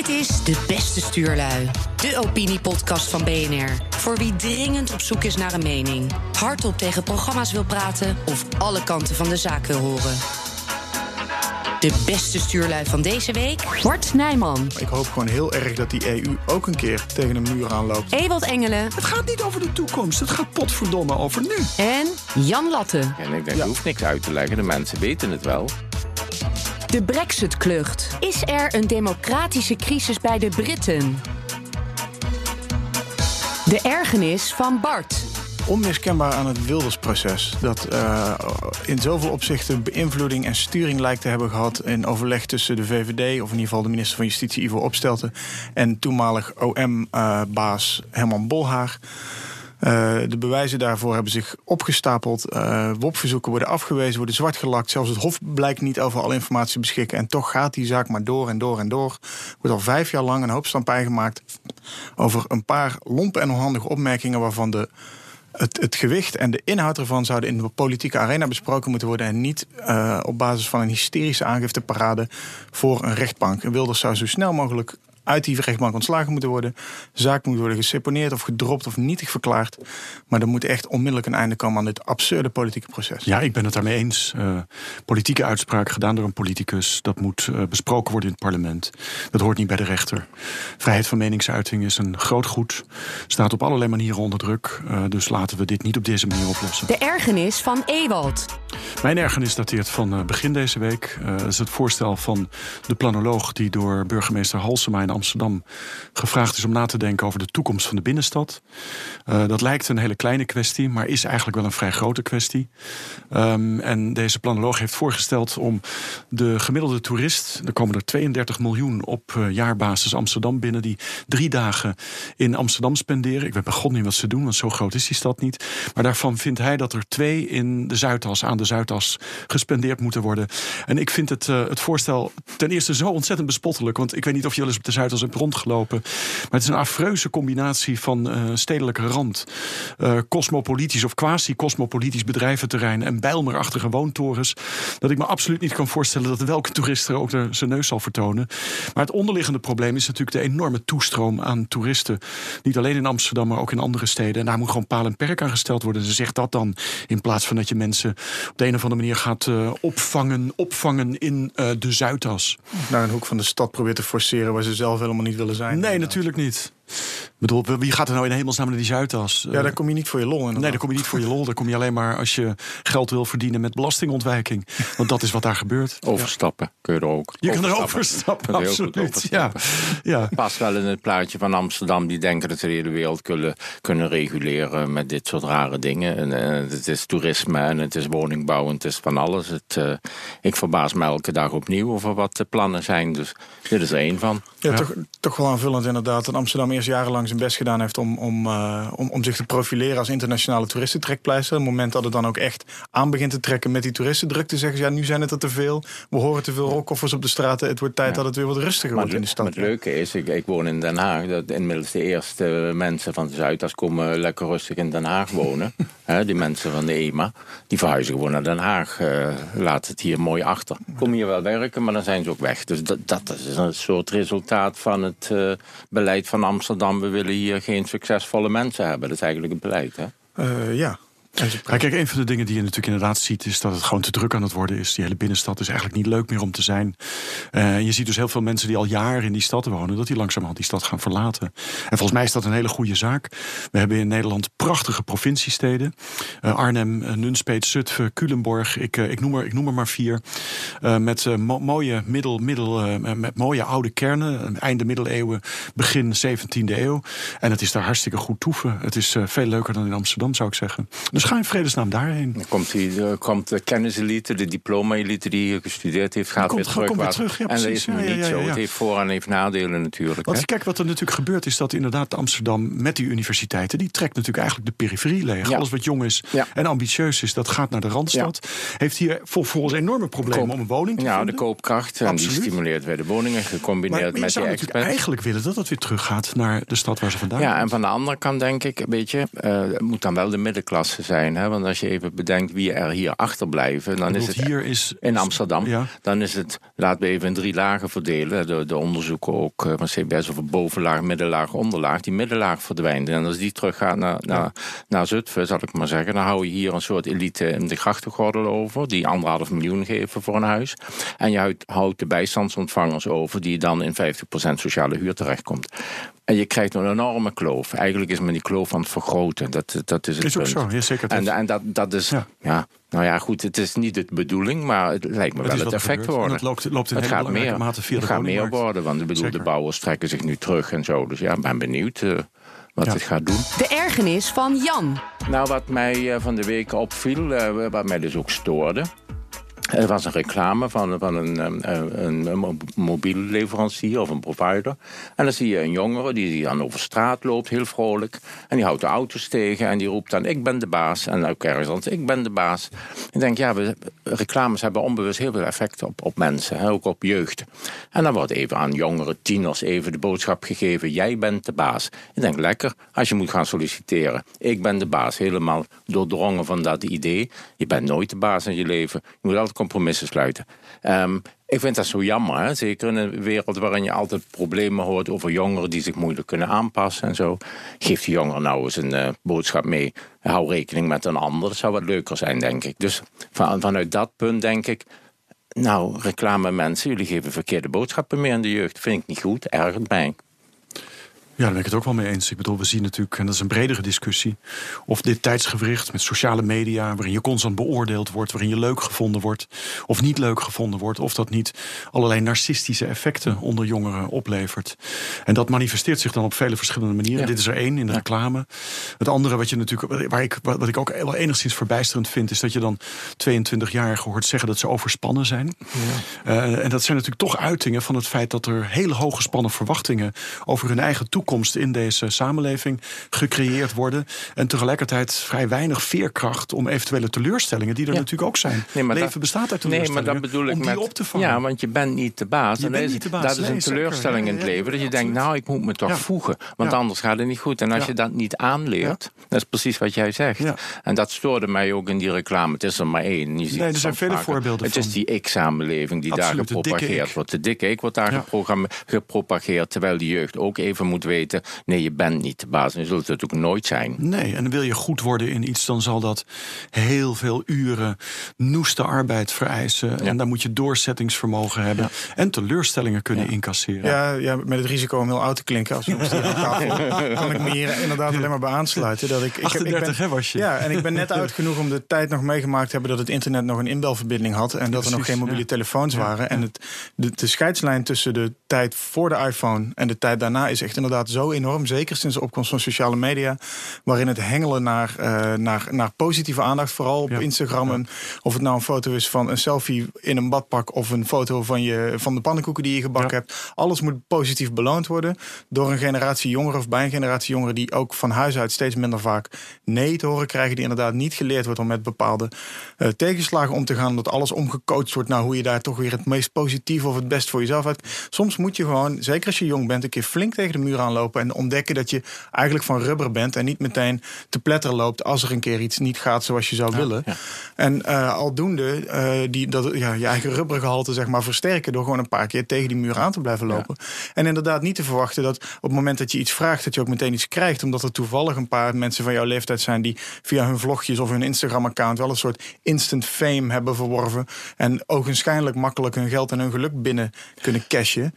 Dit is De Beste Stuurlui, de opiniepodcast van BNR. Voor wie dringend op zoek is naar een mening, hardop tegen programma's wil praten of alle kanten van de zaak wil horen. De beste stuurlui van deze week, Bart Nijman. Ik hoop gewoon heel erg dat die EU ook een keer tegen een muur aanloopt. Ewald Engelen. Het gaat niet over de toekomst, het gaat potverdomme over nu. En Jan Latte. En ik denk, je hoeft niks uit te leggen, de mensen weten het wel. De Brexit-klucht. Is er een democratische crisis bij de Britten? De ergernis van Bart. Onmiskenbaar aan het Wildersproces. Dat uh, in zoveel opzichten beïnvloeding en sturing lijkt te hebben gehad. in overleg tussen de VVD, of in ieder geval de minister van Justitie Ivo Opstelten. en toenmalig OM-baas uh, Herman Bolhaar. Uh, de bewijzen daarvoor hebben zich opgestapeld. Uh, WOP-verzoeken worden afgewezen, worden zwart gelakt. Zelfs het Hof blijkt niet over alle informatie beschikken. En toch gaat die zaak maar door en door en door. Er wordt al vijf jaar lang een hoop stampij gemaakt over een paar lompe en onhandige opmerkingen waarvan de het, het, gewicht en de inhoud ervan zouden in de politieke arena besproken moeten worden. En niet uh, op basis van een hysterische aangifteparade voor een rechtbank. En Wilders zou zo snel mogelijk uit die rechtbank ontslagen moeten worden. De zaak moet worden geseponeerd of gedropt of nietig verklaard. Maar er moet echt onmiddellijk een einde komen aan dit absurde politieke proces. Ja, ik ben het daarmee eens. Uh, politieke uitspraak gedaan door een politicus. Dat moet uh, besproken worden in het parlement. Dat hoort niet bij de rechter. Vrijheid van meningsuiting is een groot goed. Staat op allerlei manieren onder druk. Uh, dus laten we dit niet op deze manier oplossen. De ergernis van Ewald. Mijn ergernis dateert van begin deze week. dat is het voorstel van de planoloog die door burgemeester Halsema in Amsterdam gevraagd is om na te denken over de toekomst van de binnenstad. Uh, dat lijkt een hele kleine kwestie, maar is eigenlijk wel een vrij grote kwestie. Um, en deze planoloog heeft voorgesteld om de gemiddelde toerist, er komen er 32 miljoen op uh, jaarbasis Amsterdam binnen, die drie dagen in Amsterdam spenderen. Ik weet bij niet wat ze doen, want zo groot is die stad niet. Maar daarvan vindt hij dat er twee in de Zuidas, aan de Zuidas, gespendeerd moeten worden. En ik vind het, uh, het voorstel ten eerste zo ontzettend bespottelijk, want ik weet niet of wel eens op de Zuidas als hebt rondgelopen. Maar het is een affreuze combinatie van uh, stedelijke rand, cosmopolitisch uh, of quasi-cosmopolitisch bedrijventerrein en bijlmerachtige woontorens. Dat ik me absoluut niet kan voorstellen dat welke toerist er ook zijn neus zal vertonen. Maar het onderliggende probleem is natuurlijk de enorme toestroom aan toeristen. Niet alleen in Amsterdam, maar ook in andere steden. En daar moet gewoon paal en perk aan gesteld worden. Ze zegt dat dan in plaats van dat je mensen op de een of andere manier gaat uh, opvangen, opvangen in de Zuidas. Naar een hoek van de stad probeert te forceren waar ze zelf helemaal niet willen zijn. Nee, natuurlijk niet. Ik bedoel, wie gaat er nou in hemelsnaam naar die Zuidas? Ja, daar kom je niet voor je lol. Inderdaad. Nee, daar kom je niet voor je lol. Daar kom je alleen maar als je geld wil verdienen met belastingontwijking. Want dat is wat daar gebeurt. Overstappen ja. kun je er ook. Je kan er overstappen, absoluut. Overstappen. Ja. ja. Past wel in het plaatje van Amsterdam. Die denken dat ze de hele wereld kunnen, kunnen reguleren met dit soort rare dingen. En, uh, het is toerisme en het is woningbouw en het is van alles. Het, uh, ik verbaas me elke dag opnieuw over wat de plannen zijn. Dus dit is er één van. Ja, Toch, toch wel aanvullend inderdaad. In Amsterdam eerst jarenlang zijn best gedaan heeft om, om, uh, om, om zich te profileren als internationale toeristentrekpleister. Op het moment dat het dan ook echt aan begint te trekken met die toeristendruk, te zeggen: ja, nu zijn het er te veel. We horen te veel rokkoffers op de straten. Het wordt tijd ja. dat het weer wat rustiger maar wordt in de stad. Maar het leuke is, ik, ik woon in Den Haag. Dat inmiddels de eerste mensen van de Zuidas komen lekker rustig in Den Haag wonen. He, die mensen van de EMA, die verhuizen gewoon naar Den Haag. Uh, laat het hier mooi achter. Kom hier wel werken, maar dan zijn ze ook weg. Dus dat, dat is een soort resultaat van het uh, beleid van Amsterdam. We willen hier geen succesvolle mensen hebben. Dat is eigenlijk het beleid, hè? Uh, ja. Kijk, een van de dingen die je natuurlijk inderdaad ziet, is dat het gewoon te druk aan het worden is. Die hele binnenstad is eigenlijk niet leuk meer om te zijn. Uh, je ziet dus heel veel mensen die al jaren in die stad wonen, dat die langzamerhand die stad gaan verlaten. En volgens mij is dat een hele goede zaak. We hebben in Nederland prachtige provinciesteden: uh, Arnhem, uh, Nunspeet, Zutphen, Culemborg. Ik, ik, noem er, ik noem er maar vier. met mo mooie middel, middel, met mooie oude kernen, einde middeleeuwen, begin 17e eeuw. En het is daar hartstikke goed toeven. Het is veel leuker dan in Amsterdam, zou ik zeggen. Dus ga in vredesnaam daarheen. Dan komt, die, uh, komt de kenniselite, de diploma-elite die hier gestudeerd heeft, gaat komt, weer terug. Komt weer terug ja, en dat is nu ja, niet ja, zo. Het heeft voor- en heeft nadelen natuurlijk. Want hè? kijk, wat er natuurlijk gebeurt is dat inderdaad Amsterdam met die universiteiten, die trekt natuurlijk eigenlijk de periferie leeg. Ja. Alles wat jong is Ja. en ambitieus is, dat gaat naar de Randstad. Heeft hier vol- volgens enorme problemen Koop- om een woning te Ja, vinden. de koopkracht. En die stimuleert weer de woningen, maar, gecombineerd maar je met die experts. eigenlijk willen dat dat weer teruggaat naar de stad waar ze vandaan Ja, en van de andere kant denk ik, weet je, eh, het moet dan wel de middenklasse zijn. Hè? Want als je even bedenkt wie er hier achterblijven, dan is het hier is, in Amsterdam. Ja. Dan is het, laten we even in drie lagen verdelen. De, de onderzoeken ook eh, van CBS over bovenlaag, middenlaag, onderlaag. Die middenlaag verdwijnt. En als die teruggaat naar, naar, naar Zutphen, zal ik maar zeggen, dan hou je hier een soort elite in de grachtengordel over, die anderhalf miljoen geven voor een huis. En je houdt, de bijstandsontvangers over, die dan in 50% sociale huur terechtkomt. En je krijgt een enorme kloof. Eigenlijk is men die kloof aan het vergroten. Dat, dat is het is ook punt. zo, ja, zeker. En, en dat, dat is, Ja. ja. nou ja, goed, het is niet de bedoeling, maar het lijkt me Het wel het effect gebeurt. worden. En het loopt- loopt in het hele gaat meer, mate via het de gaat meer worden, want ik bedoel, Zeker. de bouwers trekken zich nu terug en zo. Dus ja, ik ben benieuwd eh, wat Ja. het gaat doen. De ergernis van Jan. Nou, wat mij eh, van de week opviel, eh, wat mij dus ook stoorde. Er was een reclame van, van een, eh, een, een mo- mobiele leverancier of een provider. En dan zie je een jongere die, die dan over straat loopt, heel vrolijk. En die houdt de auto's tegen en die roept dan, ik ben de baas. En ook ergens anders, ik ben de baas. Ik denk, ja, we, reclames hebben onbewust heel veel effect op, op mensen, hè, ook op jeugd. En dan wordt even aan jongere tieners even de boodschap gegeven, jij bent de baas. Ik denk, lekker, als je moet gaan solliciteren. Ik ben de baas, helemaal doordrongen van dat idee. Je bent nooit de baas in je leven. Je moet altijd compromissen sluiten. Ehm, ik vind dat zo jammer, hè? zeker in een wereld waarin je altijd problemen hoort over jongeren die zich moeilijk kunnen aanpassen en zo. Geef die jongeren nou eens een eh, boodschap mee. Hou rekening met een ander. Dat zou wat leuker zijn, denk ik. Dus van, vanuit dat punt denk ik. Nou, reclame mensen, jullie geven verkeerde boodschappen mee aan de jeugd. Vind ik niet goed, ergert mij. Ja, daar ben ik het ook wel mee eens. Ik bedoel, we zien natuurlijk, en dat is een bredere discussie, of dit tijdsgewricht met sociale media, waarin je constant beoordeeld wordt, waarin je leuk gevonden wordt of niet leuk gevonden wordt, of dat niet allerlei narcistische effecten onder jongeren oplevert. En dat manifesteert zich dan op vele verschillende manieren. Ja. Dit is er één in de reclame. Het andere wat je natuurlijk, waar ik, wat ik ook wel enigszins verbijsterend vind, is dat je dan 22-jarigen hoort zeggen dat ze overspannen zijn. Eh, en dat zijn natuurlijk toch uitingen van het feit dat er hele hoge gespannen verwachtingen over hun eigen toekomst in deze samenleving gecreëerd worden. En tegelijkertijd vrij weinig veerkracht om eventuele teleurstellingen, die er Ja. natuurlijk ook zijn. Nee, maar Leven dat- bestaat uit Nee, maar teleurstellingen. dat bedoel ik om die met, op te vangen. Ja, want je bent niet de baas. Je En bent dat is- niet de baas. Dat is een zeker. teleurstelling in het leven. Dat je denkt, nou, ik moet me toch voegen. Want anders gaat het niet goed. En als je dat niet aanleert, dat is precies wat jij zegt. Ja. En dat stoorde mij ook in die reclame. Het is er maar één. Je ziet Nee, er zijn vele vaker. voorbeelden Het is die ik-samenleving die Absoluut, daar gepropageerd wordt. De dikke ik wordt daar Ja. gepropageerd. Terwijl de jeugd ook even moet weten, nee, je bent niet de baas. En je zult het ook nooit zijn. Nee, en wil je goed worden in iets, dan zal dat heel veel uren noeste arbeid vereisen. En dan moet je doorzettingsvermogen hebben en teleurstellingen kunnen incasseren. Ja, ja, met het risico om heel oud te klinken als we op die tafel kan ik me hier inderdaad alleen maar bij aansluiten. Dat ik, ik, heb- ik 38 ben, hè, was je? Ja, en ik ben net oud genoeg om de tijd nog meegemaakt te hebben dat het internet nog een inbelverbinding had. En dat er nog geen mobiele ja. telefoons waren. En het, de, de scheidslijn tussen de tijd voor de iPhone en de tijd daarna is echt inderdaad zo enorm. Zeker sinds de opkomst van sociale media. Waarin het hengelen naar, eh, naar, naar positieve aandacht, vooral op Ja. Instagram. En of het nou een foto is van een selfie in een badpak of een foto van, je, van de pannenkoeken die je gebakken hebt. Alles moet positief beloond worden door een generatie jongeren of bij een generatie jongeren die ook van huis uit steeds minder vaak nee te horen krijgen. Die inderdaad niet geleerd wordt om met bepaalde eh, tegenslagen om te gaan. Dat alles omgecoacht wordt naar hoe je daar toch weer het meest positieve of het best voor jezelf uit. Soms moet je gewoon, zeker als je jong bent, een keer flink tegen de muur aanlopen en ontdekken dat je eigenlijk van rubber bent en niet meteen te pletter loopt als er een keer iets niet gaat zoals je zou willen. En eh, aldoende eh, die, dat, ja, je eigen rubbergehalte zeg maar, versterken door gewoon een paar keer tegen die muur aan te blijven lopen. En inderdaad niet te verwachten dat op het moment dat je iets vraagt, dat je ook meteen iets krijgt. Omdat er toevallig een paar mensen van jouw leeftijd zijn die via hun vlogjes of hun Instagram-account wel een soort instant fame hebben verworven. En ogenschijnlijk makkelijk hun geld en hun geluk binnen kunnen cashen.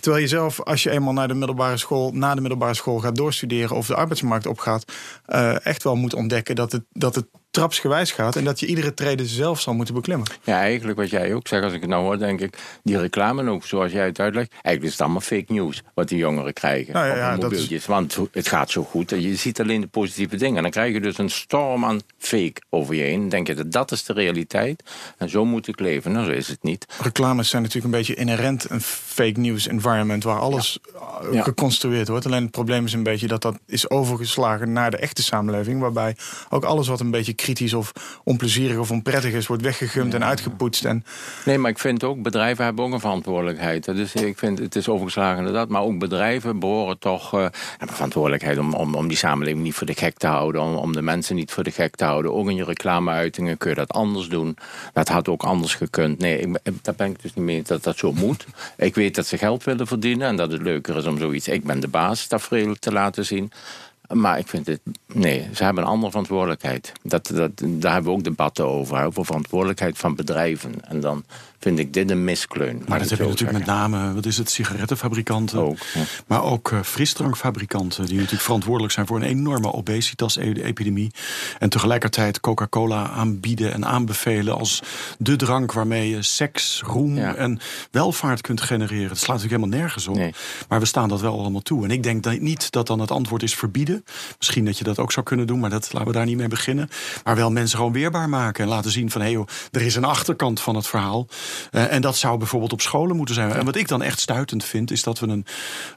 Terwijl je zelf, als je eenmaal naar de middelbare school, na de middelbare school gaat doorstuderen of de arbeidsmarkt opgaat, eh, echt wel moet ontdekken dat het, dat het trapsgewijs gaat en dat je iedere trede zelf zal moeten beklimmen. Ja, eigenlijk wat jij ook zegt, als ik het nou hoor, denk ik, die reclame ook, zoals jij het uitlegt, eigenlijk is het allemaal fake news wat die jongeren krijgen Nou ja, op ja, dat is-. Want het gaat zo goed en je ziet alleen de positieve dingen. En dan krijg je dus een storm aan fake over je heen. Dan denk je dat dat is de realiteit en zo moet ik leven. Nou, zo is het niet. reclames zijn natuurlijk een beetje inherent een fake news environment waar alles Ja. geconstrueerd wordt. Alleen het probleem is een beetje dat dat is overgeslagen naar de echte samenleving, waarbij ook alles wat een beetje kritisch of onplezierig of onprettig is, wordt weggegumd en uitgepoetst. En... Nee, maar ik vind ook, bedrijven hebben ook een verantwoordelijkheid. Dus ik vind, het is overgeslagen inderdaad, maar ook bedrijven behoren toch uh, hebben verantwoordelijkheid om, om, om die samenleving niet voor de gek te houden, om, om de mensen niet voor de gek te houden. Ook in je reclameuitingen kun je dat anders doen. Dat had ook anders gekund. Nee, ik, daar ben ik dus niet mee dat dat zo moet. Ik weet dat ze geld willen verdienen en dat het leuker is om zoiets, ik ben de baas, tafereel te laten zien. Maar ik vind het, nee, ze hebben een andere verantwoordelijkheid. Dat, dat, daar hebben we ook debatten over, over verantwoordelijkheid van bedrijven. En dan vind ik dit een miskleun. Maar dat heb je natuurlijk met name, wat is het, sigarettenfabrikanten. Ook, Maar ook uh, frisdrankfabrikanten, die natuurlijk verantwoordelijk zijn voor een enorme obesitas-epidemie. En tegelijkertijd Coca-Cola aanbieden en aanbevelen als de drank waarmee je seks, roem en welvaart kunt genereren. Dat slaat natuurlijk helemaal nergens op. Maar we staan dat wel allemaal toe. En ik denk dat niet dat dan het antwoord is verbieden. Misschien dat je dat ook zou kunnen doen, maar dat laten we daar niet mee beginnen. Maar wel mensen gewoon weerbaar maken en laten zien van hé, hey, er is een achterkant van het verhaal. Uh, en dat zou bijvoorbeeld op scholen moeten zijn. En wat ik dan echt stuitend vind, is dat we een,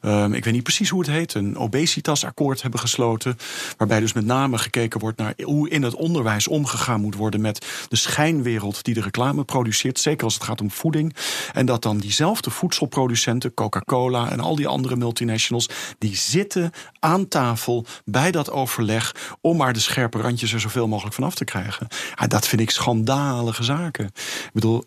um, ik weet niet precies hoe het heet, een obesitasakkoord hebben gesloten. Waarbij dus met name gekeken wordt naar hoe in het onderwijs omgegaan moet worden met de schijnwereld die de reclame produceert. Zeker als het gaat om voeding. En dat dan diezelfde voedselproducenten, Coca-Cola en al die andere multinationals, die zitten aan tafel bij dat overleg om maar de scherpe randjes er zoveel mogelijk van af te krijgen. Ja, dat vind ik schandalige zaken. Ik bedoel,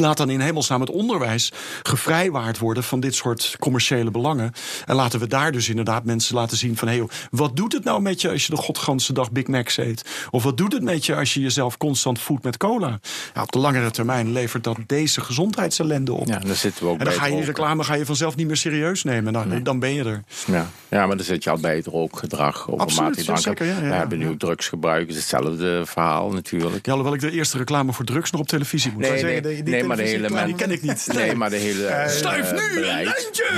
laat dan in hemelsnaam het onderwijs gevrijwaard worden van dit soort commerciële belangen. En laten we daar dus inderdaad mensen laten zien van hé, hey, wat doet het nou met je als je de godganse dag Big Macs eet? Of wat doet het met je als je jezelf constant voedt met cola? Ja, op de langere termijn levert dat deze gezondheidsellende op. Ja, dan zitten we ook en dan ga je die reclame ga je vanzelf niet meer serieus nemen. Dan, nee. dan ben je er. Ja. ja, maar dan zit je al bij het rookgedrag. Absoluut, ja, zeker, ja, ja, we hebben nu drugsgebruik, is hetzelfde verhaal natuurlijk. Ja, alhoewel ik de eerste reclame voor drugs nog op televisie moet nee, zeggen. Nee, nee, maar de hele die ken ik niet. Nee, maar de hele. Uh, Stuif nu een lijntje!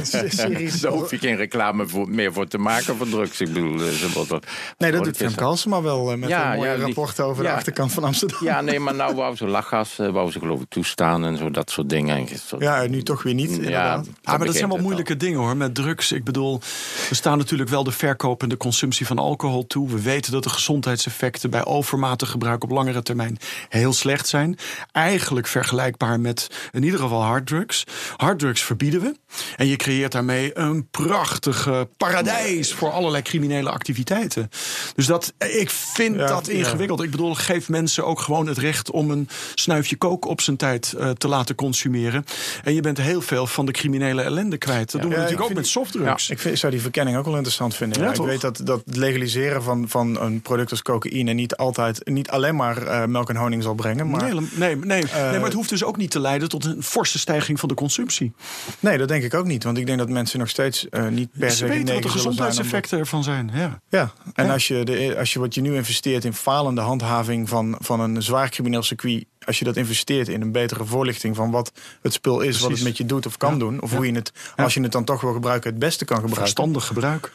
Daar hoef je geen reclame voor, meer voor te maken voor drugs. Ik bedoel, ze wordt dat, Nee, dat doet Femke maar wel met ja, een mooie ja, rapport over de achterkant van Amsterdam. Ja, nee, maar nou wou ze lachgas, wou ze geloof ik toestaan en zo, dat soort dingen. Ja, en nu toch weer niet. Ja, ah, maar dat zijn wel moeilijke dingen hoor, met drugs. Ik bedoel, we staan natuurlijk wel de verkoop en de consumptie van alcohol toe. We weten dat de gezondheidseffecten bij overmatig gebruik op langere termijn heel slecht zijn. Eigenlijk vergelijkbaar met in ieder geval harddrugs. Harddrugs verbieden we. En je creëert daarmee een prachtige paradijs voor allerlei criminele activiteiten. Dus dat, ik vind dat ingewikkeld. Ik bedoel, geef mensen ook gewoon het recht om een snuifje kook op zijn tijd uh, te laten consumeren. En je bent heel veel van de criminele ellende kwijt. Dat doen we natuurlijk ook met softdrugs. ik vind, zou die verkenning ook wel interessant vinden. ik weet dat, dat het legaliseren van, van een product als cocaïne niet altijd, niet alleen maar uh, melk en honing zal brengen. Maar, nee, nee, nee, uh, nee, maar het hoeft dus ook niet te leiden tot een forse stijging van de consumptie. Nee, dat denk ik ook niet. Want ik denk dat mensen nog steeds uh, niet per se weten wat de gezondheidseffecten ervan zijn. Ja, ja. en ja. Als, je de, als je wat je nu investeert in falende handhaving van, van een zwaar crimineel circuit als je dat investeert in een betere voorlichting van wat het spul is, Precies. wat het met je doet of kan ja. doen, of hoe je het, als je het dan toch wil gebruiken, het beste kan gebruiken. Verstandig gebruik.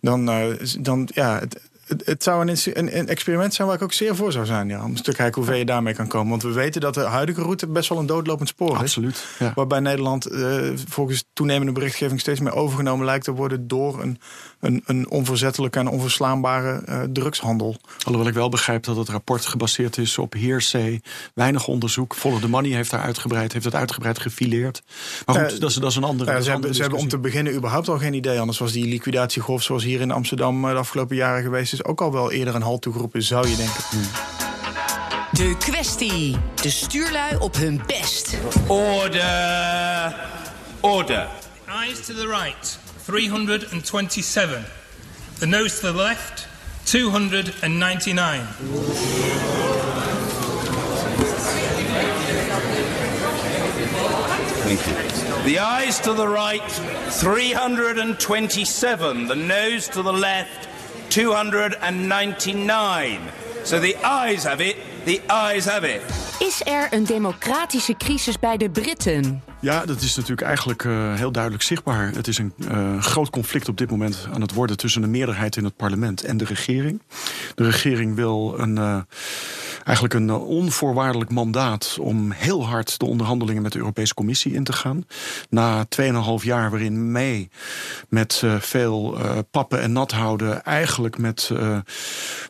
Dan, uh, dan ja, het, het, het zou een, een, een, experiment zijn waar ik ook zeer voor zou zijn. Ja, om te kijken hoe ver je daarmee kan komen. Want we weten dat de huidige route best wel een doodlopend spoor Absoluut, is. Ja. Waarbij Nederland uh, volgens toenemende berichtgeving steeds meer overgenomen lijkt te worden door een, een, een onverzettelijke en onverslaanbare uh, drugshandel. Alhoewel ik wel begrijp dat het rapport gebaseerd is op hearsay, weinig onderzoek. Follow the Money heeft daar uitgebreid, heeft het uitgebreid gefileerd. Maar goed, uh, dat, is, dat is een andere. Ze, hebben, ze hebben om te beginnen überhaupt al geen idee. Anders was die liquidatiegolf zoals hier in Amsterdam de afgelopen jaren geweest is ook al wel eerder een halt toegeroepen, zou je denken. Hmm. De kwestie. De stuurlui op hun best. Order. Order. Eyes to the right. 327. The nose to the left, 299. Thank you. The eyes to the right, 327. The nose to the left, 299. So the eyes have it, the eyes have it. Is er een democratische crisis bij de Britten? Ja, dat is natuurlijk eigenlijk uh, heel duidelijk zichtbaar. Het is een uh, groot conflict op dit moment aan het worden tussen de meerderheid in het parlement en de regering. De regering wil een, uh, eigenlijk een onvoorwaardelijk mandaat om heel hard de onderhandelingen met de Europese Commissie in te gaan. Na 2,5 jaar waarin mee met uh, veel uh, pappen en nat houden, eigenlijk met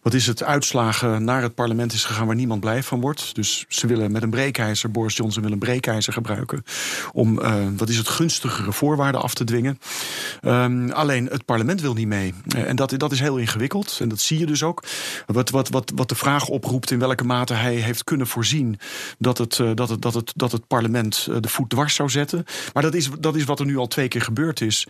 wat is het, uitslagen naar het parlement is gegaan waar niemand blij van wordt. Dus ze willen met een breekijzer, Boris Johnson wil een breekijzer gebruiken om wat is het, gunstigere voorwaarden af te dwingen. Um, alleen het parlement wil niet mee. en dat, dat is heel ingewikkeld. En dat zie je dus ook. Wat, wat, wat, wat de vraag oproept in welke mate hij heeft kunnen voorzien dat het, dat het, dat het, dat het parlement de voet dwars zou zetten. Maar dat is, dat is wat er nu al twee keer gebeurd is.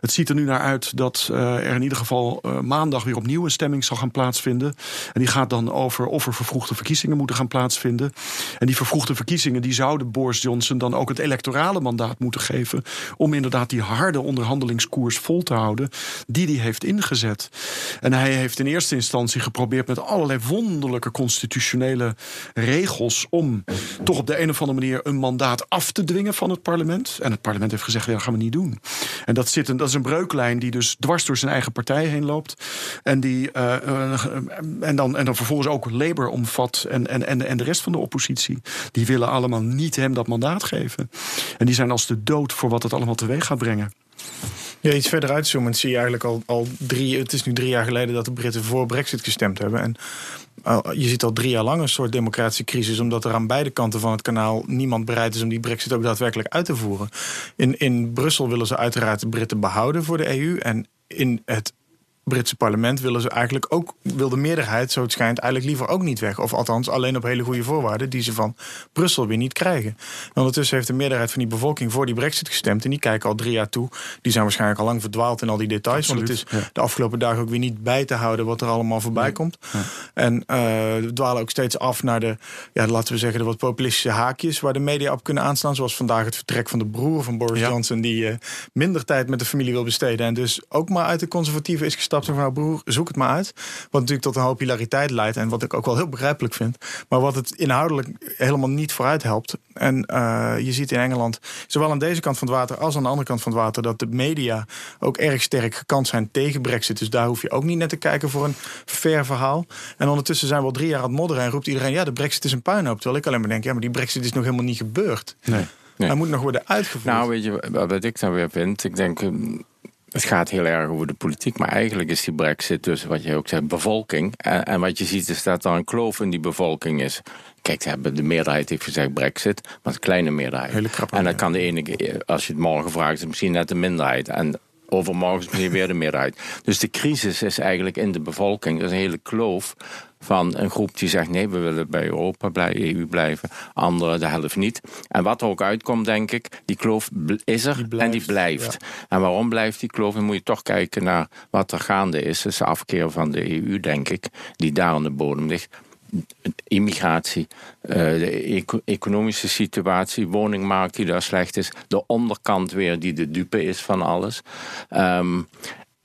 Het ziet er nu naar uit dat er in ieder geval maandag weer opnieuw een stemming zal gaan plaatsvinden. En die gaat dan over of er vervroegde verkiezingen moeten gaan plaatsvinden. En die vervroegde verkiezingen die zouden Boris Johnson dan ook het electorale mandaat moeten geven. Om inderdaad die harde onderhandelingskoers vol te houden die hij heeft ingezet. En hij heeft in eerste instantie geprobeerd met allerlei wonderlijke constitutionele regels om toch op de een of andere manier een mandaat af te dwingen van het parlement. En het parlement heeft gezegd, ja, dat gaan we niet doen. En dat, zit een, dat is een breuklijn die dus dwars door zijn eigen partij heen loopt. En, die, uh, uh, en, dan, en dan vervolgens ook Labour omvat en, en, en, en de rest van de oppositie. Die willen allemaal niet hem dat mandaat geven. En die zijn als de dood voor wat het allemaal teweeg gaat brengen. Ja, iets verder uitzoomen zie je eigenlijk al, al drie... Het is nu drie jaar geleden dat de Britten voor Brexit gestemd hebben. En je ziet al drie jaar lang een soort democratische crisis, omdat er aan beide kanten van het kanaal niemand bereid is om die brexit ook daadwerkelijk uit te voeren. In, in Brussel willen ze uiteraard de Britten behouden voor de EU. En in het Britse parlement willen ze eigenlijk ook, wil de meerderheid, zo het schijnt, eigenlijk liever ook niet weg. Of althans alleen op hele goede voorwaarden die ze van Brussel weer niet krijgen. En ondertussen heeft de meerderheid van die bevolking voor die brexit gestemd. En die kijken al drie jaar toe. Die zijn waarschijnlijk al lang verdwaald in al die details. want het is de afgelopen dagen ook weer niet bij te houden wat er allemaal voorbij komt. En uh, we dwalen ook steeds af naar de, ja, laten we zeggen, de wat populistische haakjes waar de media op kunnen aanstaan. Zoals vandaag het vertrek van de broer van Boris Johnson, die uh, minder tijd met de familie wil besteden. En dus ook maar uit de conservatieven is gestapt van nou broer, zoek het maar uit. Wat natuurlijk tot een hoop hilariteit leidt en wat ik ook wel heel begrijpelijk vind. Maar wat het inhoudelijk helemaal niet vooruit helpt. En uh, je ziet in Engeland, zowel aan deze kant van het water als aan de andere kant van het water, dat de media ook erg sterk gekant zijn tegen Brexit. Dus daar hoef je ook niet net te kijken voor een fair verhaal. En ondertussen zijn we al drie jaar aan het modderen en roept iedereen: ja, de Brexit is een puinhoop. Terwijl ik alleen maar denk: ja, maar die Brexit is nog helemaal niet gebeurd. Nee. Nee. Hij moet nog worden uitgevoerd. Nou, weet je wat ik dan weer vind? Ik denk, het gaat heel erg over de politiek, maar eigenlijk is die brexit dus, wat je ook zegt, bevolking. En, en wat je ziet is dat er een kloof in die bevolking is. Kijk, hebben de meerderheid heeft gezegd brexit, maar een kleine meerderheid. Hele en dan kan de ene, als je het morgen vraagt, is misschien net de minderheid. En overmorgen is misschien weer de meerderheid. Dus de crisis is eigenlijk in de bevolking. Er is een hele kloof van een groep die zegt nee, we willen bij Europa, bij EU blijven. Anderen de helft niet. En wat er ook uitkomt, denk ik, die kloof is er en die blijft. En waarom blijft die kloof? Dan moet je toch kijken naar wat er gaande is. Dus de afkeer van de EU, denk ik, die daar aan de bodem ligt immigratie, eh, de economische situatie, woningmarkt die daar slecht is, de onderkant weer die de dupe is van alles. Um,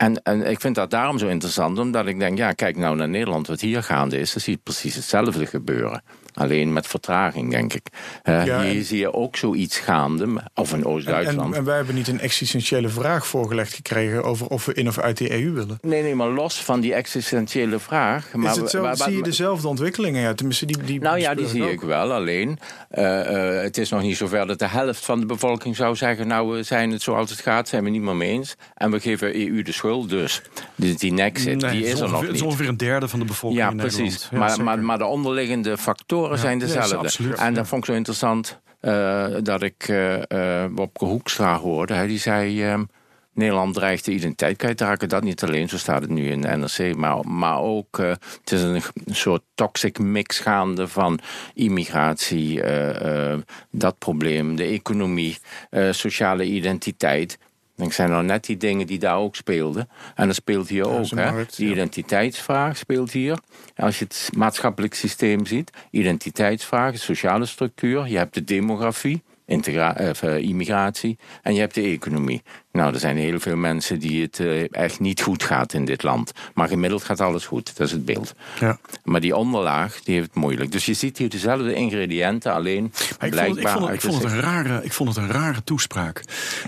en, en ik vind dat daarom zo interessant, omdat ik denk, ja, kijk nou naar Nederland, wat hier gaande is, dan zie je precies hetzelfde gebeuren. Alleen met vertraging, denk ik. Uh, hier zie je ook zoiets gaande, of in Oost-Duitsland. En, en, wij hebben niet een existentiële vraag voorgelegd gekregen over of we in of uit de EU willen. Nee, nee, maar los van die existentiële vraag. Maar Is het zo, zie je dezelfde ontwikkelingen? Ja, tenminste, die, die nou ja, die zie ik wel. Alleen, uh, uh, het is nog niet zover dat de helft van de bevolking zou zeggen... nou, we zijn het zoals het gaat, zijn we niet meer mee eens. En we geven EU de schuld dus. Die, die nexit, nee, die is er nog niet. Het is ongeveer een derde van de bevolking ja, in precies. Nederland. Ja, maar, maar, maar de onderliggende factoren zijn dezelfde. En dat vond ik zo interessant uh, dat ik uh, uh, Wopke Hoekstra hoorde. Hij die zei... Um, Nederland dreigt de identiteit kwijt te raken. Dat niet alleen, zo staat het nu in de NRC. Maar, maar ook, uh, het is een, een, soort toxic mix gaande van immigratie, uh, uh, dat probleem, de economie, sociale identiteit. Ik zijn nou net die dingen die daar ook speelden. En dat speelt hier ja, ook. Hè? Markt, die identiteitsvraag speelt hier. Als je het maatschappelijk systeem ziet. Identiteitsvraag, sociale structuur. Je hebt de demografie, integra- uh, immigratie. En je hebt de economie. Nou, er zijn heel veel mensen die het uh, echt niet goed gaat in dit land. Maar gemiddeld gaat alles goed, dat is het beeld. Ja. Maar die onderlaag, die heeft het moeilijk. Dus je ziet hier dezelfde ingrediënten, alleen ik blijkbaar... Vond, ik, vond het, ik, vond het een rare, ik vond het een rare toespraak.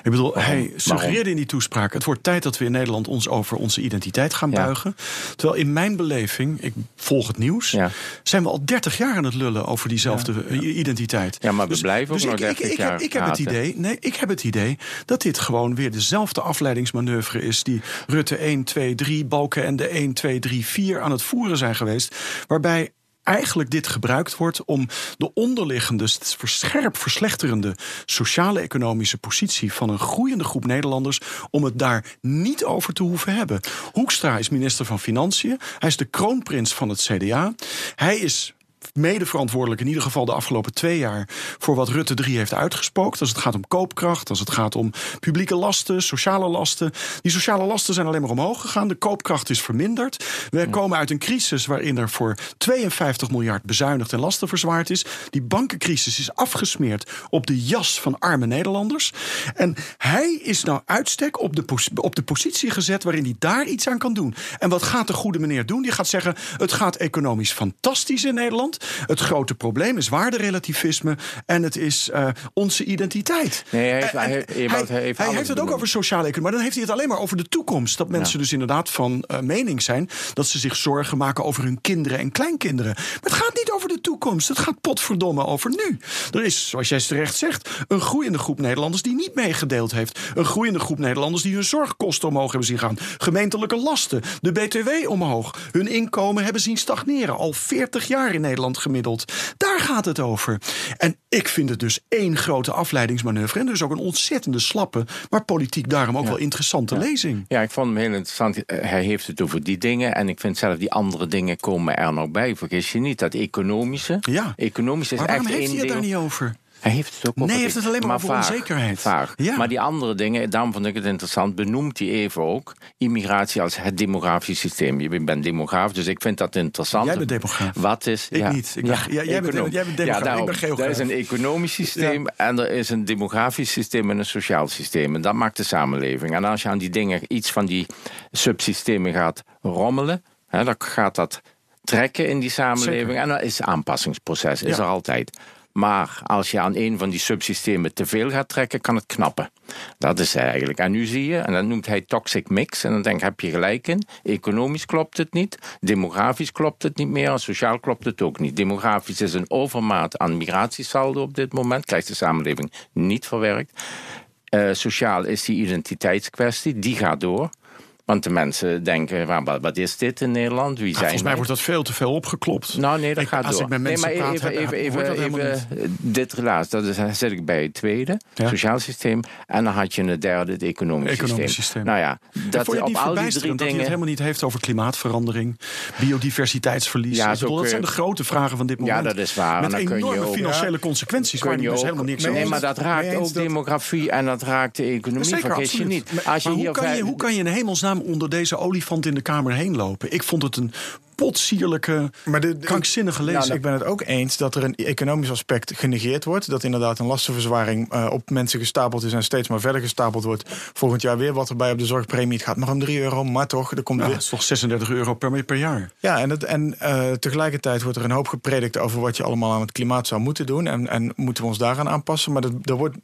Ik bedoel, hij suggereerde in die toespraak... het wordt tijd dat we in Nederland ons over onze identiteit gaan ja. buigen. Terwijl in mijn beleving, ik volg het nieuws... Ja. zijn we al 30 jaar aan het lullen over diezelfde identiteit. Ja, maar we dus, blijven ook dus nog ik, 30 ik, jaar heb, ik heb het idee, nee, ik heb het idee dat dit gewoon weer dezelfde afleidingsmanoeuvre is die Rutte 1, 2, 3, Balken en de 1, 2, 3, 4 aan het voeren zijn geweest. Waarbij eigenlijk dit gebruikt wordt om de onderliggende, scherp verslechterende sociale-economische positie van een groeiende groep Nederlanders, om het daar niet over te hoeven hebben. Hoekstra is minister van Financiën. Hij is de kroonprins van het CDA. Hij is mede verantwoordelijk, in ieder geval de afgelopen twee jaar, voor wat Rutte 3 heeft uitgespookt. Als het gaat om koopkracht, als het gaat om publieke lasten, sociale lasten. Die sociale lasten zijn alleen maar omhoog gegaan. De koopkracht is verminderd. We komen uit een crisis waarin er voor 52 miljard bezuinigd en lasten verzwaard is. Die bankencrisis is afgesmeerd op de jas van arme Nederlanders. En hij is nou uitstek op de, op de positie gezet waarin hij daar iets aan kan doen. En wat gaat de goede meneer doen? Die gaat zeggen: het gaat economisch fantastisch in Nederland. Het grote probleem is waarderelativisme en het is uh, onze identiteit. Nee, hij heeft, En- hij, heeft- hij, heeft hij alles heeft het ook over sociale economie, maar dan heeft hij het alleen maar over de toekomst. Dat mensen dus inderdaad van eh, mening zijn dat ze zich zorgen maken over hun kinderen en kleinkinderen. Maar het gaat niet over de toekomst. Het gaat potverdomme over nu. Er is, zoals jij terecht zegt, een groeiende groep Nederlanders die niet meegedeeld heeft. Een groeiende groep Nederlanders die hun zorgkosten omhoog hebben zien gaan. Gemeentelijke lasten, de BTW omhoog. Hun inkomen hebben zien stagneren. Al 40 jaar in Nederland gemiddeld. Daar gaat het over. En ik vind het dus één grote afleidingsmanoeuvre. En dus ook een ontzettende slappe, maar politiek daarom ook wel interessante lezing. Ja, ik vond hem heel interessant. Hij heeft het over die dingen. En ik vind zelf die andere dingen komen er nog bij. Vergis je niet, dat economische. Ja. Is Maar waarom echt heeft hij het daar niet over? Hij heeft het ook over. Nee, heeft het alleen maar over vaag, onzekerheid. Vaag. Ja. Maar die andere dingen, daarom vond ik het interessant, benoemt hij even ook immigratie als het demografisch systeem. Je bent demograaf, dus ik vind dat interessant. Jij bent demograaf. Wat is. Ik niet. Ik ben- ja, jij bent- jij bent demograaf, ik daarom. ben geograaf. Er is een economisch systeem en er is een demografisch systeem en een sociaal systeem. En dat maakt de samenleving. En als je aan die dingen, iets van die subsystemen gaat rommelen, hè, dan gaat dat trekken in die samenleving. Zeker. En dat is aanpassingsproces, is Ja. er altijd. Maar als je aan een van die subsystemen te veel gaat trekken, kan het knappen. Dat is eigenlijk. En nu zie je, en dat noemt hij toxic mix. En dan denk ik, heb je gelijk in. Economisch klopt het niet. Demografisch klopt het niet meer. En sociaal klopt het ook niet. Demografisch is een overmaat aan migratiesaldo op dit moment. Krijgt de samenleving niet verwerkt. Eh, sociaal is die identiteitskwestie. Die gaat door. Want de mensen denken, "Wa- wat, wat is dit in Nederland? Wie zijn Volgens mij wij?" wordt dat veel te veel opgeklopt. Nou, nee, dat Ik- gaat als door. ik met mensen nee, maar praat, even, even, even, even dit relaas. Dat is, zet ik bij het tweede, Ja. sociaal systeem. En dan had je een derde, het economisch, Economisch systeem. systeem. Nou ja, dat je op niet al die drie dat hij het dingen... helemaal niet heeft over klimaatverandering, biodiversiteitsverlies? Ja, bedoel, dat zijn de grote vragen van dit Ja, moment. dat is waar. En Met dan kun je enorme ook- financiële consequenties Kun je dus helemaal niks nee, over maar dat raakt ook demografie en dat raakt de economie. Vergis je niet. Hoe kan je in hemelsnaam onder deze olifant in de Kamer heen lopen? Ik vond het een potsierlijke, Maar de, de- krankzinnige Nou, lezing. ik ben het ook eens dat er een economisch aspect genegeerd wordt. Dat inderdaad een lastenverzwaring eh, op mensen gestapeld is en steeds maar verder gestapeld wordt. Volgend jaar weer wat erbij op de zorgpremie. Het gaat maar om 3 euro, maar toch, er komt Ja, weer. dat is toch 36 euro per, per jaar? Ja, en, het, en eh, tegelijkertijd wordt er een hoop gepredikt over wat je allemaal aan het klimaat zou moeten doen. En, en moeten we ons daaraan aanpassen. Maar dat, er wordt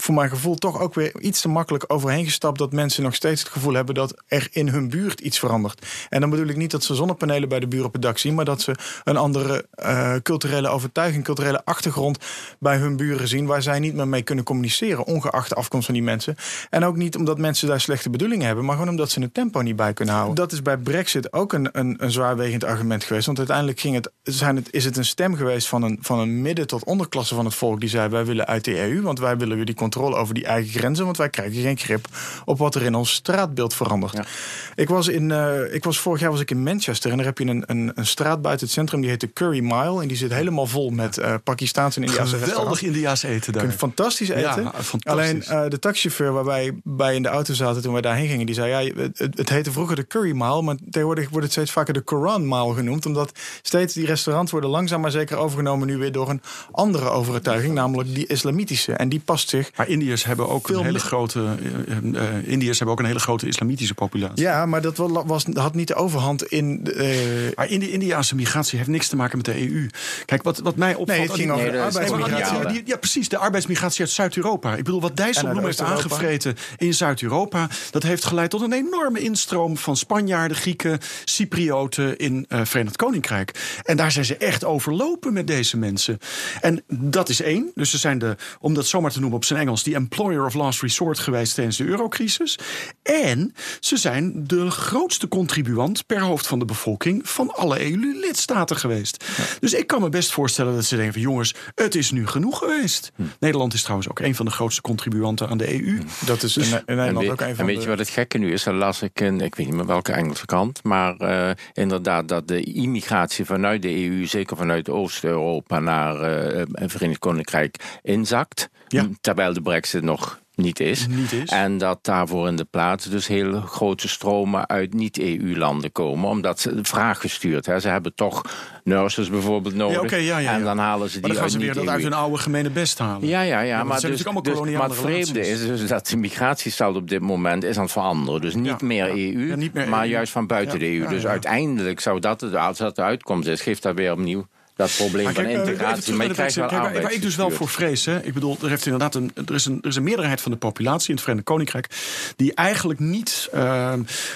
voor mijn gevoel toch ook weer iets te makkelijk overheen gestapt. Dat mensen nog steeds het gevoel hebben dat er in hun buurt iets verandert. En dan bedoel ik niet dat ze zonnepanelen bij de buur op het dak zien. Maar dat ze een andere eh, culturele overtuiging, culturele achtergrond bij hun buren zien. Waar zij niet meer mee kunnen communiceren. Ongeacht de afkomst van die mensen. En ook niet omdat mensen daar slechte bedoelingen hebben. Maar gewoon omdat ze het tempo niet bij kunnen houden. Dat is bij Brexit ook een, een, een zwaarwegend argument geweest. Want uiteindelijk ging het, zijn het, is het een stem geweest van een, van een midden- tot onderklasse van het volk. Die zei wij willen uit de EU. Want wij willen die controle over die eigen grenzen. Want wij krijgen geen grip op wat er in ons straatbeeld verandert. Ja. Ik, was in, eh, ik was vorig jaar was ik in Manchester. En daar heb je een, een, een straat buiten het centrum. Die heet de Curry Mile. En die zit helemaal vol met eh Pakistaanse en Indiase Geweldig. Indiaas eten daar. Kun je fantastisch eten. Ja, fantastisch. Alleen eh, de taxichauffeur waar wij bij in de auto zaten toen wij daarheen gingen, die zei: ja, het, het, heette vroeger de Curry Mile, maar tegenwoordig wordt het steeds vaker de Koran Mile genoemd. Omdat steeds die restaurants worden langzaam maar zeker overgenomen nu weer door een andere overtuiging, namelijk die islamitische. En die past zich. Maar Indiërs hebben ook Veel een hele grote. eh, eh, Indiërs hebben ook een hele grote islamitische populatie. Ja, maar dat wa- was, had niet de overhand in. de, eh, Maar Indi Indiaanse migratie heeft niks te maken met de EU. Kijk, wat, wat mij opvalt... nee, het aan ging over Nee, de Nee, arbeidsmigratie. Ja, precies. De arbeidsmigratie uit Zuid-Europa. Ik bedoel, wat Dijsselbloem heeft aangevreten in Zuid-Europa... dat heeft geleid tot een enorme instroom van Spanjaarden, Grieken, Cyprioten in eh Verenigd Koninkrijk. En daar zijn ze echt overlopen met deze mensen. En dat is één. Dus ze zijn de, om dat zomaar te noemen op zijn Engels... die employer of last resort geweest tijdens de eurocrisis. En ze zijn de grootste contribuant per hoofd van de bevolking... van alle EU-lidstaten geweest. Dus ik kan me best voorstellen dat ze denken van... jongens, het is nu genoeg geweest. Nederland is trouwens ook een van de grootste contribuanten aan de EU. Dat is in, in En, Nederland weet, ook een en van weet de... je wat het gekke nu is? Dan las ik in, ik weet niet meer welke Engelse krant, maar eh, inderdaad dat de immigratie vanuit de EU, zeker vanuit Oost-Europa naar eh, het Verenigd Koninkrijk, inzakt. Ja. Terwijl de brexit nog niet is. Niet is. En dat daarvoor in de plaats dus hele grote stromen uit niet-EU-landen komen. Omdat ze de vraag gestuurd. Hè. Ze hebben toch nurses bijvoorbeeld nodig. Ja, oké, ja, ja, ja. En dan halen ze die Maar dan gaan ze weer dat uit hun oude gemene best halen. Ja, ja, ja. maar, het dus, dus, maar het vreemde is dus dat de migratiestaat op dit moment is aan het veranderen. Dus niet meer. EU, Ja, niet meer maar EU. juist van buiten de EU. dus uiteindelijk zou dat, als dat de uitkomst is, geeft dat weer opnieuw dat probleem Maar van kijk, eh, integratie. Maar naar je de krijgt wel Brexit. Kijk, waar- ik dus wel voor vrees. Hè. Ik bedoel, er, heeft inderdaad een, er, is een, er is een meerderheid van de populatie in het Verenigd Koninkrijk. die eigenlijk niet eh,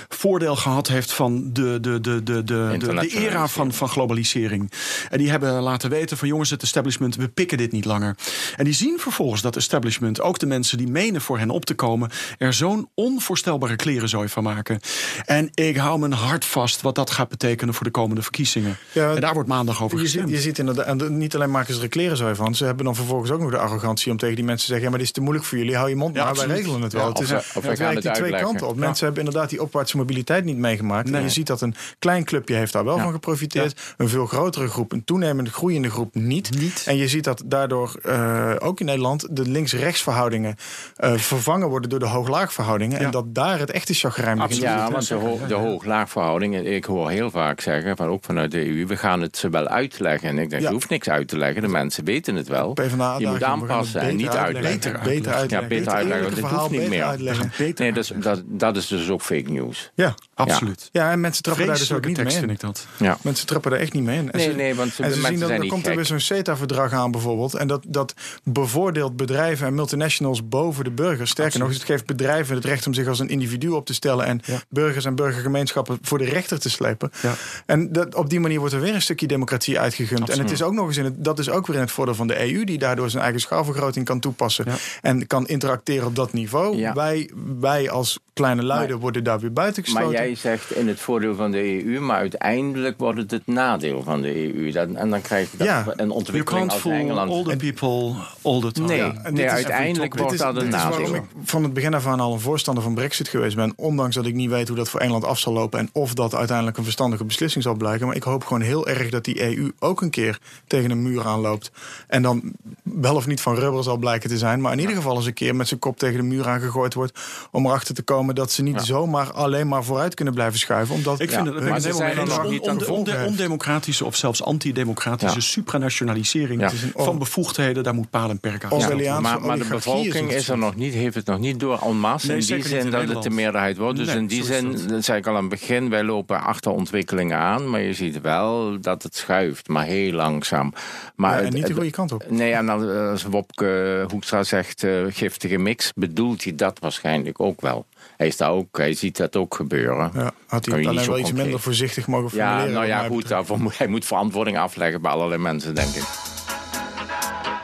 voordeel gehad heeft van de, de, de, de, de, de, era van, van globalisering. En die hebben laten weten van jongens, het establishment, we pikken dit niet langer. En die zien vervolgens dat establishment, ook de mensen die menen voor hen op te komen, er zo'n onvoorstelbare klerenzooi van maken. En ik hou mijn hart vast wat dat gaat betekenen voor de komende verkiezingen. Ja, en daar wordt maandag over gestemd. Je ziet inderdaad, en niet alleen maken ze er kleren zo van, ze hebben dan vervolgens ook nog de arrogantie om tegen die mensen te zeggen: ja, maar dit is te moeilijk voor jullie, hou je mond Ja, maar, wij regelen het wel. Ja, het of is of we het werkt die twee kanten op. Ja. Mensen hebben inderdaad die opwaartse mobiliteit niet meegemaakt. Nee. En je ziet dat een klein clubje heeft daar wel Ja. van geprofiteerd, een veel grotere groep, een toenemend groeiende groep niet. Niet. En je ziet dat daardoor eh, ook in Nederland de links-rechts verhoudingen eh, vervangen worden door de hoog-laag verhoudingen. Ja. En dat daar het echte chagrijn begint. Absoluut. Ja, want de, ho de hoog-laag verhouding, ik hoor heel vaak zeggen, van, ook vanuit de EU, we gaan het ze wel uitleggen. En ik denk, Ja. je hoeft niks uit te leggen, de mensen weten het wel. PvdA je moet aanpassen en beter niet uitleggen. uitleggen. Beter uitleggen. Ja, beter Het uitleggen, eerlijke want dit verhaal hoeft niet beter meer. uitleggen. Beter Nee, dus, dat, dat is dus ook fake news. Ja. Absoluut. ja, en mensen trappen daar dus ook niet mee in. vind ik dat. Ja. Mensen trappen er echt niet mee in. En Nee, ze, nee, want en ze zien dat niet komt er weer zo'n CETA-verdrag aan bijvoorbeeld. En dat, dat bevoordeelt bedrijven en multinationals boven de burgers. Sterker nog, het geeft bedrijven het recht om zich als een individu op te stellen. En burgers en burgergemeenschappen voor de rechter te slepen. Ja. En dat, op die manier wordt er weer een stukje democratie En het is ook nog eens in het, dat is ook weer in het voordeel van de EU, die daardoor zijn eigen schaalvergroting kan toepassen. Ja. En kan interacteren op dat niveau. Ja. Wij, wij als kleine luiden Maar- worden daar weer buiten gesloten. Maar jij zegt in het voordeel van de EU, maar uiteindelijk wordt het het nadeel van de EU. Dat, en dan krijg je dat Ja. een ontwikkeling als Engeland. all the people all the time. Nee, Ja, en nee uiteindelijk Dit wordt is- dat een dit is waarom nadeel. ik van het begin af aan al een voorstander van Brexit geweest ben. Ondanks dat ik niet weet hoe dat voor Engeland af zal lopen. En of dat uiteindelijk een verstandige beslissing zal blijken. Maar ik hoop gewoon heel erg dat die EU ook een keer tegen een muur aanloopt. En dan wel of niet van rubber zal blijken te zijn. Maar in ieder geval eens een keer met zijn kop tegen de muur aangegooid wordt. Om erachter te komen dat ze niet zomaar alleen maar vooruit kunnen blijven schuiven. Omdat Ik vind Ja, het maar een on- ondemocratische of zelfs antidemocratische Ja. supranationalisering van bevoegdheden. Daar moet paal en perk aan maar, maar de bevolking is er nog niet, heeft het nog niet door en masse. Nee, in die zin in dat het de meerderheid wordt. Dus Nee, in die zin, dat. dat zei ik al aan het begin, wij lopen achter ontwikkelingen aan. Maar je ziet wel dat het schuift, maar heel langzaam. Maar Ja, en niet de goede kant op. Nee, en eh, als Wopke Hoekstra zegt eh, giftige mix, bedoelt hij dat waarschijnlijk ook wel. Hij, is daar ook, hij ziet dat ook gebeuren. Ja, had Kan hij je alleen wel iets minder voorzichtig mogen formuleren. Ja, nou ja, goed, daarvoor moet- hij moet verantwoording afleggen bij allerlei mensen, denk ik.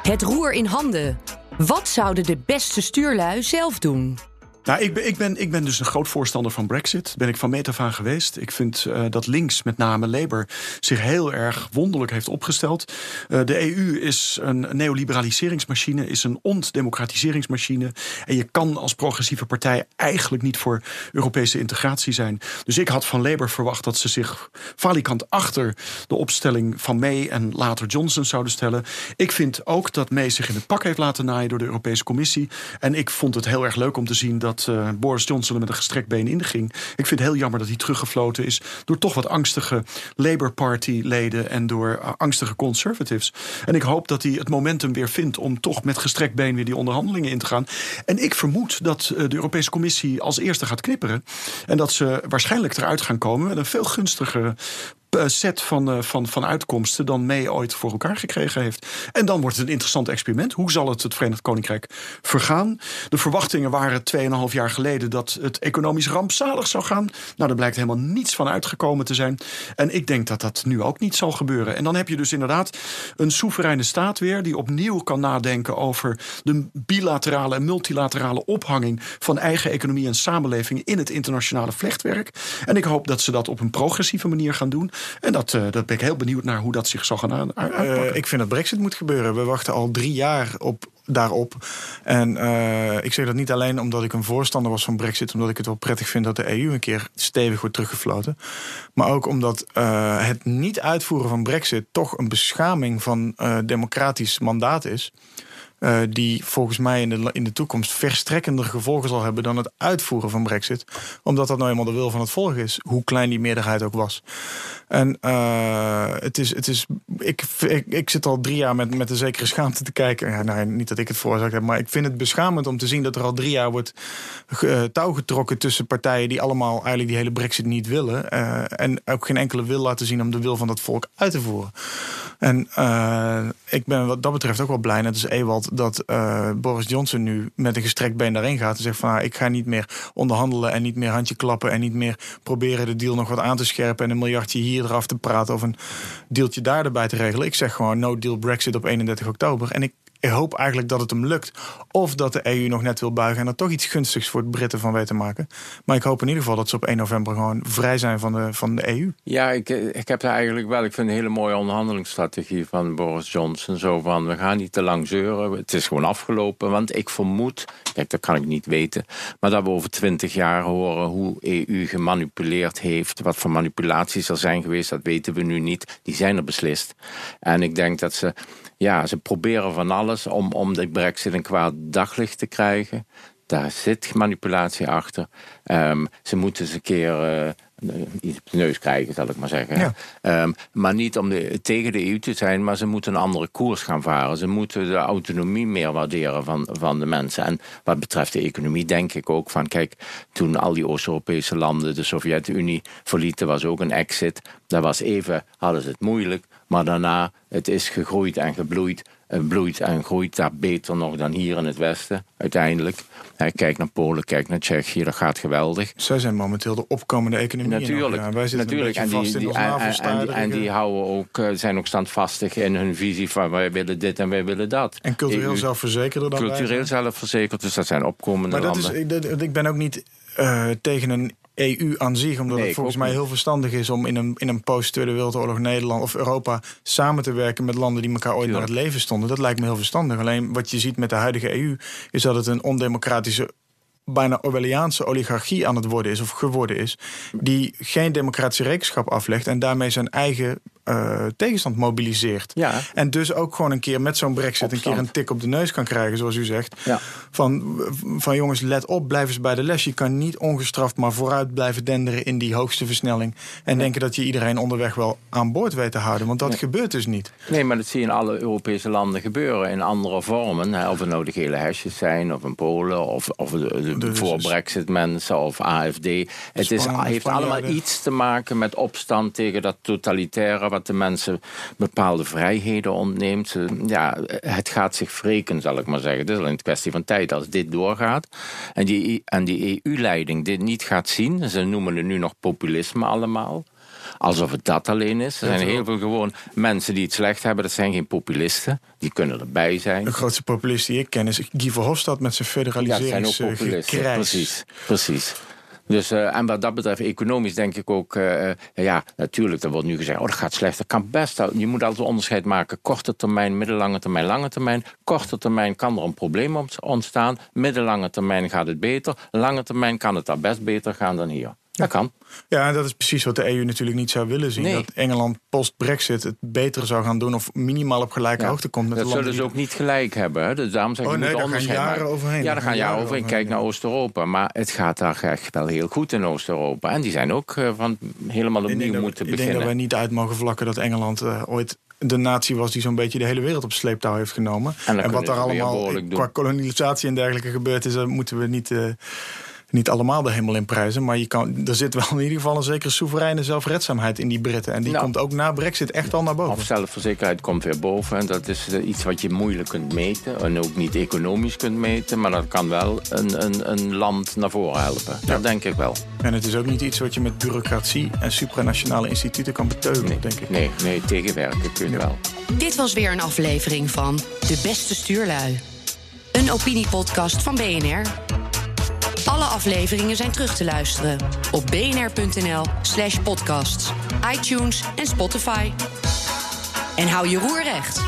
Het roer in handen. Wat zouden de beste stuurlui zelf doen? Nou, ik ben, ik, ben, ik ben dus een groot voorstander van Brexit. Ben ik van meet af aan geweest. Ik vind eh, dat links, met name Labour, zich heel erg wonderlijk heeft opgesteld. Eh, de EU is een neoliberaliseringsmachine, is een ontdemocratiseringsmachine. En je kan als progressieve partij eigenlijk niet voor Europese integratie zijn. Dus ik had van Labour verwacht dat ze zich falikant achter de opstelling van May en later Johnson zouden stellen. Ik vind ook dat May zich in het pak heeft laten naaien door de Europese Commissie. En ik vond het heel erg leuk om te zien dat dat uh, Boris Johnson er met een gestrekt been in ging. Ik vind het heel jammer dat hij teruggefloten is door toch wat angstige Labour Party-leden en door angstige conservatives. En ik hoop dat hij het momentum weer vindt om toch met gestrekt been weer die onderhandelingen in te gaan. En ik vermoed dat de Europese Commissie als eerste gaat knipperen. En dat ze waarschijnlijk eruit gaan komen met een veel gunstigere eh, set van, uh, van, van uitkomsten dan mee ooit voor elkaar gekregen heeft. En dan wordt het een interessant experiment. Hoe zal het het Verenigd Koninkrijk vergaan? De verwachtingen waren 2,5 jaar geleden dat het economisch rampzalig zou gaan. Nou, daar blijkt helemaal niets van uitgekomen te zijn. En ik denk dat dat nu ook niet zal gebeuren. En dan heb je dus inderdaad een soevereine staat weer die opnieuw kan nadenken over de bilaterale en multilaterale ophanging van eigen economie en samenleving in het internationale vlechtwerk. En ik hoop dat ze dat op een progressieve manier gaan doen. En dat, uh, dat ben ik heel benieuwd naar hoe dat zich zal gaan uitpakken. Uh, ik vind dat Brexit moet gebeuren. We wachten al drie jaar op, daarop. En uh, ik zeg dat niet alleen omdat ik een voorstander was van Brexit, omdat ik het wel prettig vind dat de EU een keer stevig wordt teruggefloten. Maar ook omdat het niet uitvoeren van Brexit toch een beschaming van democratisch mandaat is. Uh, die volgens mij in de, in de toekomst verstrekkender gevolgen zal hebben dan het uitvoeren van Brexit. Omdat dat nou eenmaal de wil van het volk is, hoe klein die meerderheid ook was. En uh, het is, het is ik, ik, ik, zit al drie jaar met, met een zekere schaamte te kijken. Ja, nou, niet dat ik het veroorzaakt heb, maar ik vind het beschamend om te zien dat er al drie jaar wordt uh, touw getrokken tussen partijen die allemaal eigenlijk die hele Brexit niet willen. Uh, en ook geen enkele wil laten zien om de wil van dat volk uit te voeren. En ik ben wat dat betreft ook wel blij, net als Ewald, dat Boris Johnson nu met een gestrekt been daarin gaat. En zegt van nou, ik ga niet meer onderhandelen en niet meer handje klappen en niet meer proberen de deal nog wat aan te scherpen en een miljardje hier eraf te praten of een deeltje daar erbij te regelen. Ik zeg gewoon no deal Brexit op 31 oktober. En ik ik hoop eigenlijk dat het hem lukt. Of dat de EU nog net wil buigen en er toch iets gunstigs voor de Britten van weten maken. Maar ik hoop in ieder geval dat ze op 1 november gewoon vrij zijn van de, van de EU. Ja, ik, ik heb daar eigenlijk wel. Ik vind een hele mooie onderhandelingsstrategie van Boris Johnson. Zo van we gaan niet te lang zeuren. Het is gewoon afgelopen. Want ik vermoed, kijk, dat kan ik niet weten. Maar dat we over twintig jaar horen hoe EU gemanipuleerd heeft. Wat voor manipulaties er zijn geweest, dat weten we nu niet. Die zijn er beslist. En ik denk dat ze ja, ze proberen van alles om, om de brexit een kwaad daglicht te krijgen. Daar zit manipulatie achter. Um, ze moeten eens een keer uh, iets op de neus krijgen, zal ik maar zeggen. Ja. Um, maar niet om de, tegen de EU te zijn, maar ze moeten een andere koers gaan varen. Ze moeten de autonomie meer waarderen van, van de mensen. En wat betreft de economie denk ik ook van... kijk, toen al die Oost-Europese landen de Sovjet-Unie verlieten... was ook een exit. Daar was even, hadden ze het moeilijk. Maar daarna, het is gegroeid en gebloeid. Het bloeit en groeit daar beter nog dan hier in het Westen, uiteindelijk. Kijk naar Polen, kijk naar Tsjechië, dat gaat geweldig. Zij zijn momenteel de opkomende economie. Natuurlijk, ja, wij zitten natuurlijk. en die, die, en, en, die houden ook, eh, zijn ook standvastig in hun visie van wij willen dit en wij willen dat. En cultureel zelfverzekerder dan Cultureel zelfverzekerd, dus dat zijn opkomende maar dat landen. Is, ik ben ook niet uh, tegen een EU aan zich, omdat het volgens mij heel verstandig is om in een, in een post-Tweede Wereldoorlog Nederland of Europa samen te werken met landen die elkaar ooit naar het leven stonden. Dat lijkt me heel verstandig. Alleen wat je ziet met de huidige EU is dat het een ondemocratische bijna Orwelliaanse oligarchie aan het worden is of geworden is, die geen democratische rekenschap aflegt en daarmee zijn eigen uh, tegenstand mobiliseert. Ja. En dus ook gewoon een keer met zo'n brexit een keer een tik op de neus kan krijgen, zoals u zegt. Ja. Van, van jongens, let op, blijf eens bij de les. Je kan niet ongestraft maar vooruit blijven denderen in die hoogste versnelling. En denken dat je iedereen onderweg wel aan boord weet te houden. Want dat gebeurt dus niet. Nee, maar dat zie je in alle Europese landen gebeuren. In andere vormen. Hè, of het nou de gele hesjes zijn, of in Polen, of, of de, de voor brexit mensen, of AFD. Het is, heeft allemaal iets te maken met opstand tegen dat totalitaire wat de mensen bepaalde vrijheden ontneemt. Ja, het gaat zich wreken, zal ik maar zeggen. Het is alleen een kwestie van tijd als dit doorgaat. En die, en die EU-leiding dit niet gaat zien. Ze noemen het nu nog populisme allemaal alsof het dat alleen is. Er zijn heel veel gewoon mensen die het slecht hebben. Dat zijn geen populisten. Die kunnen erbij zijn. De grootste populist die ik ken is Guy Verhofstadt met zijn federaliserings ja, Precies, precies. Dus, uh, en wat dat betreft, economisch denk ik ook, uh, ja, natuurlijk, er wordt nu gezegd, oh, dat gaat slecht. Dat kan best. Je moet altijd onderscheid maken. Korte termijn, middellange termijn, lange termijn. Korte termijn kan er een probleem ontstaan. Middellange termijn gaat het beter. Lange termijn kan het daar best beter gaan dan hier. Dat kan. Ja, dat is precies wat de EU natuurlijk niet zou willen zien. Nee. Dat Engeland post-Brexit het beter zou gaan doen of minimaal op gelijke Ja. hoogte komt met Dat de zullen ze ook niet gelijk hebben. Hè? Dus daarom zeg ik, Oh, nee, daar gaan jaren overheen. Ja, Daar gaan jaren overheen. Kijk naar Oost-Europa. Maar het gaat daar echt wel heel goed in Oost-Europa. En die zijn ook eh, van helemaal opnieuw dat- moeten Ik denk dat beginnen. wij niet uit mogen vlakken dat Engeland eh, ooit de natie was die zo'n beetje de hele wereld op sleeptouw heeft genomen. En wat daar allemaal qua kolonisatie en dergelijke gebeurd is, eh, moeten we niet, eh, niet allemaal de hemel in prijzen. Maar je kan, er zit wel in ieder geval een zekere soevereine zelfredzaamheid in die Britten. En die Nou. komt ook na Brexit echt al naar boven. Of zelfverzekerdheid komt weer boven. En dat is eh, iets wat je moeilijk kunt meten. En ook niet economisch kunt meten. Maar dat kan wel een, een, een land naar voren helpen. Dat denk ik wel. En het is ook niet iets wat je met bureaucratie en supranationale instituten kan beteugelen, Nee, denk ik. nee, nee tegenwerken kun je wel. Dit was weer een aflevering van De Beste Stuurlui. Een opiniepodcast van BNR. Alle afleveringen zijn terug te luisteren op bnr.nl slash podcasts, iTunes en Spotify. En hou je roer recht.